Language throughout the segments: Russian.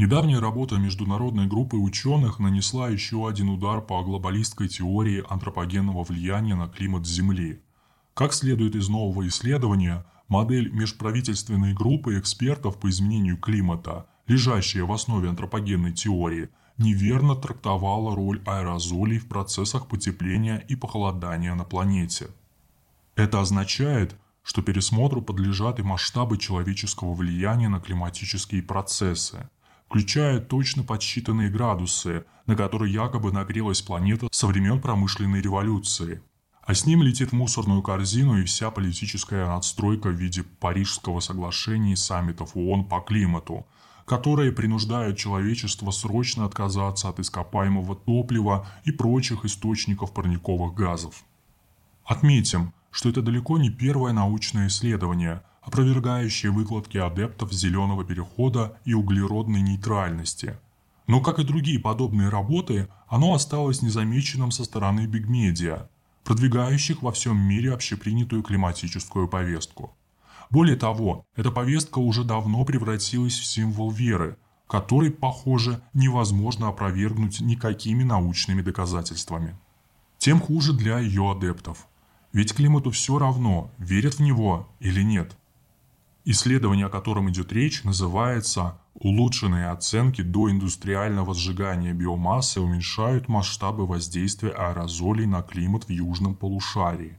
Недавняя работа международной группы ученых нанесла еще один удар по глобалистской теории антропогенного влияния на климат Земли. Как следует из нового исследования, модель межправительственной группы экспертов по изменению климата, лежащая в основе антропогенной теории, неверно трактовала роль аэрозолей в процессах потепления и похолодания на планете. Это означает, что пересмотру подлежат и масштабы человеческого влияния на климатические процессы – включая точно подсчитанные градусы, на которые якобы нагрелась планета со времен промышленной революции. А с ним летит в мусорную корзину и вся политическая надстройка в виде Парижского соглашения и саммитов ООН по климату, которые принуждают человечество срочно отказаться от ископаемого топлива и прочих источников парниковых газов. Отметим, что это далеко не первое научное исследование – опровергающие выкладки адептов зеленого перехода и углеродной нейтральности. Но, как и другие подобные работы, оно осталось незамеченным со стороны бигмедиа, продвигающих во всем мире общепринятую климатическую повестку. Более того, эта повестка уже давно превратилась в символ веры, который, похоже, невозможно опровергнуть никакими научными доказательствами. Тем хуже для ее адептов. Ведь климату все равно, верят в него или нет. Исследование, о котором идет речь, называется «Улучшенные оценки доиндустриального сжигания биомассы уменьшают масштабы воздействия аэрозолей на климат в южном полушарии».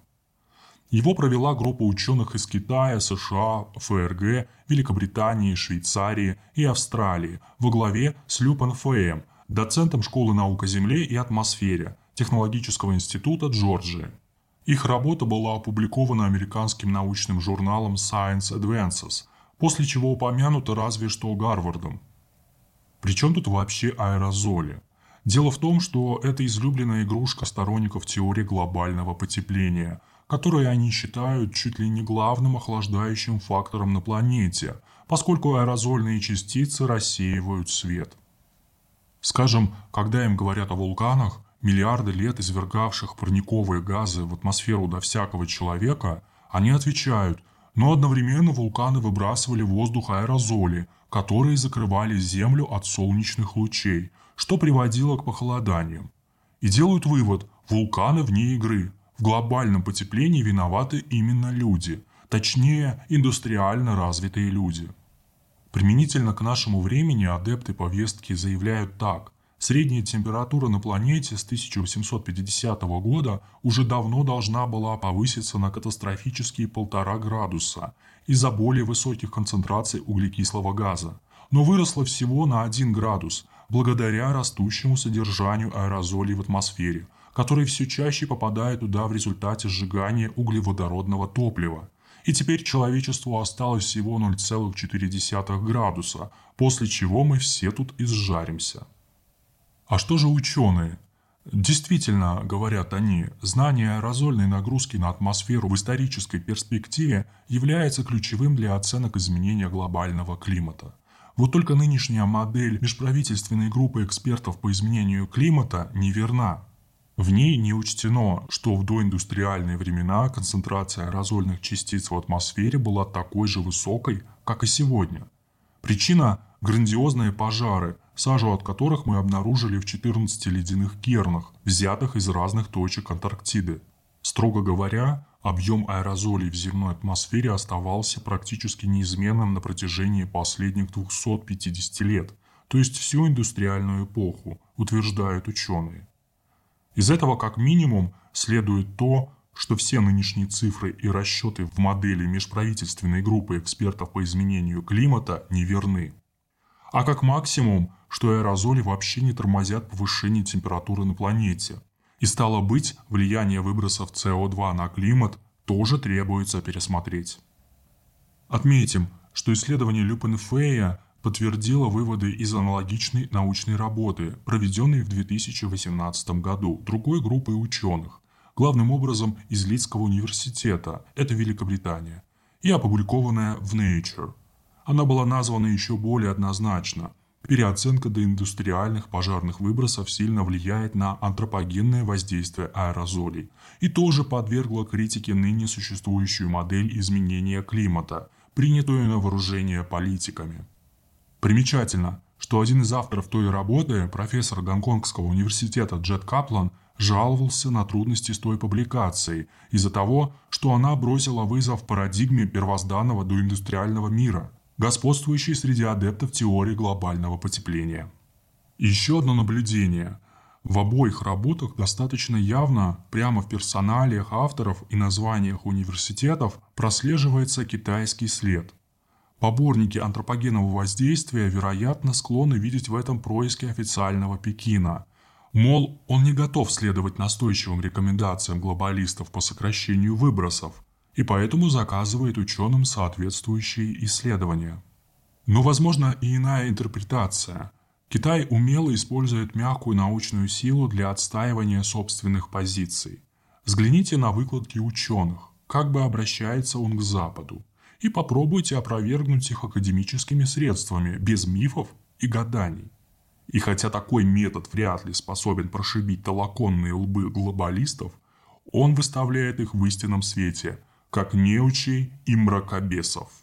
Его провела группа ученых из Китая, США, ФРГ, Великобритании, Швейцарии и Австралии во главе с Люпен ФМ, доцентом Школы наук о Земле и атмосфере Технологического института Джорджии. Их работа была опубликована американским научным журналом Science Advances, после чего упомянута разве что Гарвардом. Причем тут вообще аэрозоли? Дело в том, что это излюбленная игрушка сторонников теории глобального потепления, которую они считают чуть ли не главным охлаждающим фактором на планете, поскольку аэрозольные частицы рассеивают свет. Скажем, когда им говорят о вулканах, миллиарды лет извергавших парниковые газы в атмосферу до всякого человека, они отвечают, но одновременно вулканы выбрасывали в воздух аэрозоли, которые закрывали Землю от солнечных лучей, что приводило к похолоданиям. И делают вывод – вулканы вне игры. В глобальном потеплении виноваты именно люди, точнее, индустриально развитые люди. Применительно к нашему времени адепты повестки заявляют так – Средняя температура на планете с 1850 года уже давно должна была повыситься на катастрофические полтора градуса из-за более высоких концентраций углекислого газа, но выросла всего на 1 градус благодаря растущему содержанию аэрозолей в атмосфере, которые все чаще попадают туда в результате сжигания углеводородного топлива. И теперь человечеству осталось всего 0,4 градуса, после чего мы все тут изжаримся. А что же ученые? Действительно, говорят они, знание аэрозольной нагрузки на атмосферу в исторической перспективе является ключевым для оценок изменения глобального климата. Вот только нынешняя модель межправительственной группы экспертов по изменению климата неверна. В ней не учтено, что в доиндустриальные времена концентрация аэрозольных частиц в атмосфере была такой же высокой, как и сегодня. Причина – грандиозные пожары, сажу от которых мы обнаружили в 14 ледяных кернах, взятых из разных точек Антарктиды. Строго говоря, объем аэрозолей в земной атмосфере оставался практически неизменным на протяжении последних 250 лет, то есть всю индустриальную эпоху, утверждают ученые. Из этого как минимум следует то, что все нынешние цифры и расчеты в модели межправительственной группы экспертов по изменению климата неверны. А как максимум, что аэрозоли вообще не тормозят повышение температуры на планете. И стало быть, влияние выбросов СО2 на климат тоже требуется пересмотреть. Отметим, что исследование Люпенфея подтвердило выводы из аналогичной научной работы, проведенной в 2018 году другой группой ученых, главным образом из Лидского университета, это Великобритания, и опубликованная в Nature – она была названа еще более однозначно. Переоценка доиндустриальных пожарных выбросов сильно влияет на антропогенное воздействие аэрозолей и тоже подвергла критике ныне существующую модель изменения климата, принятую на вооружение политиками. Примечательно, что один из авторов той работы, профессор Гонконгского университета Джет Каплан, жаловался на трудности с той публикацией из-за того, что она бросила вызов парадигме первозданного доиндустриального мира, господствующей среди адептов теории глобального потепления. еще одно наблюдение. В обоих работах достаточно явно, прямо в персоналиях авторов и названиях университетов, прослеживается китайский след. Поборники антропогенного воздействия, вероятно, склонны видеть в этом происки официального Пекина – Мол, он не готов следовать настойчивым рекомендациям глобалистов по сокращению выбросов, и поэтому заказывает ученым соответствующие исследования. Но возможно и иная интерпретация. Китай умело использует мягкую научную силу для отстаивания собственных позиций. Взгляните на выкладки ученых, как бы обращается он к Западу, и попробуйте опровергнуть их академическими средствами, без мифов и гаданий. И хотя такой метод вряд ли способен прошибить толоконные лбы глобалистов, он выставляет их в истинном свете, как неучей и мракобесов.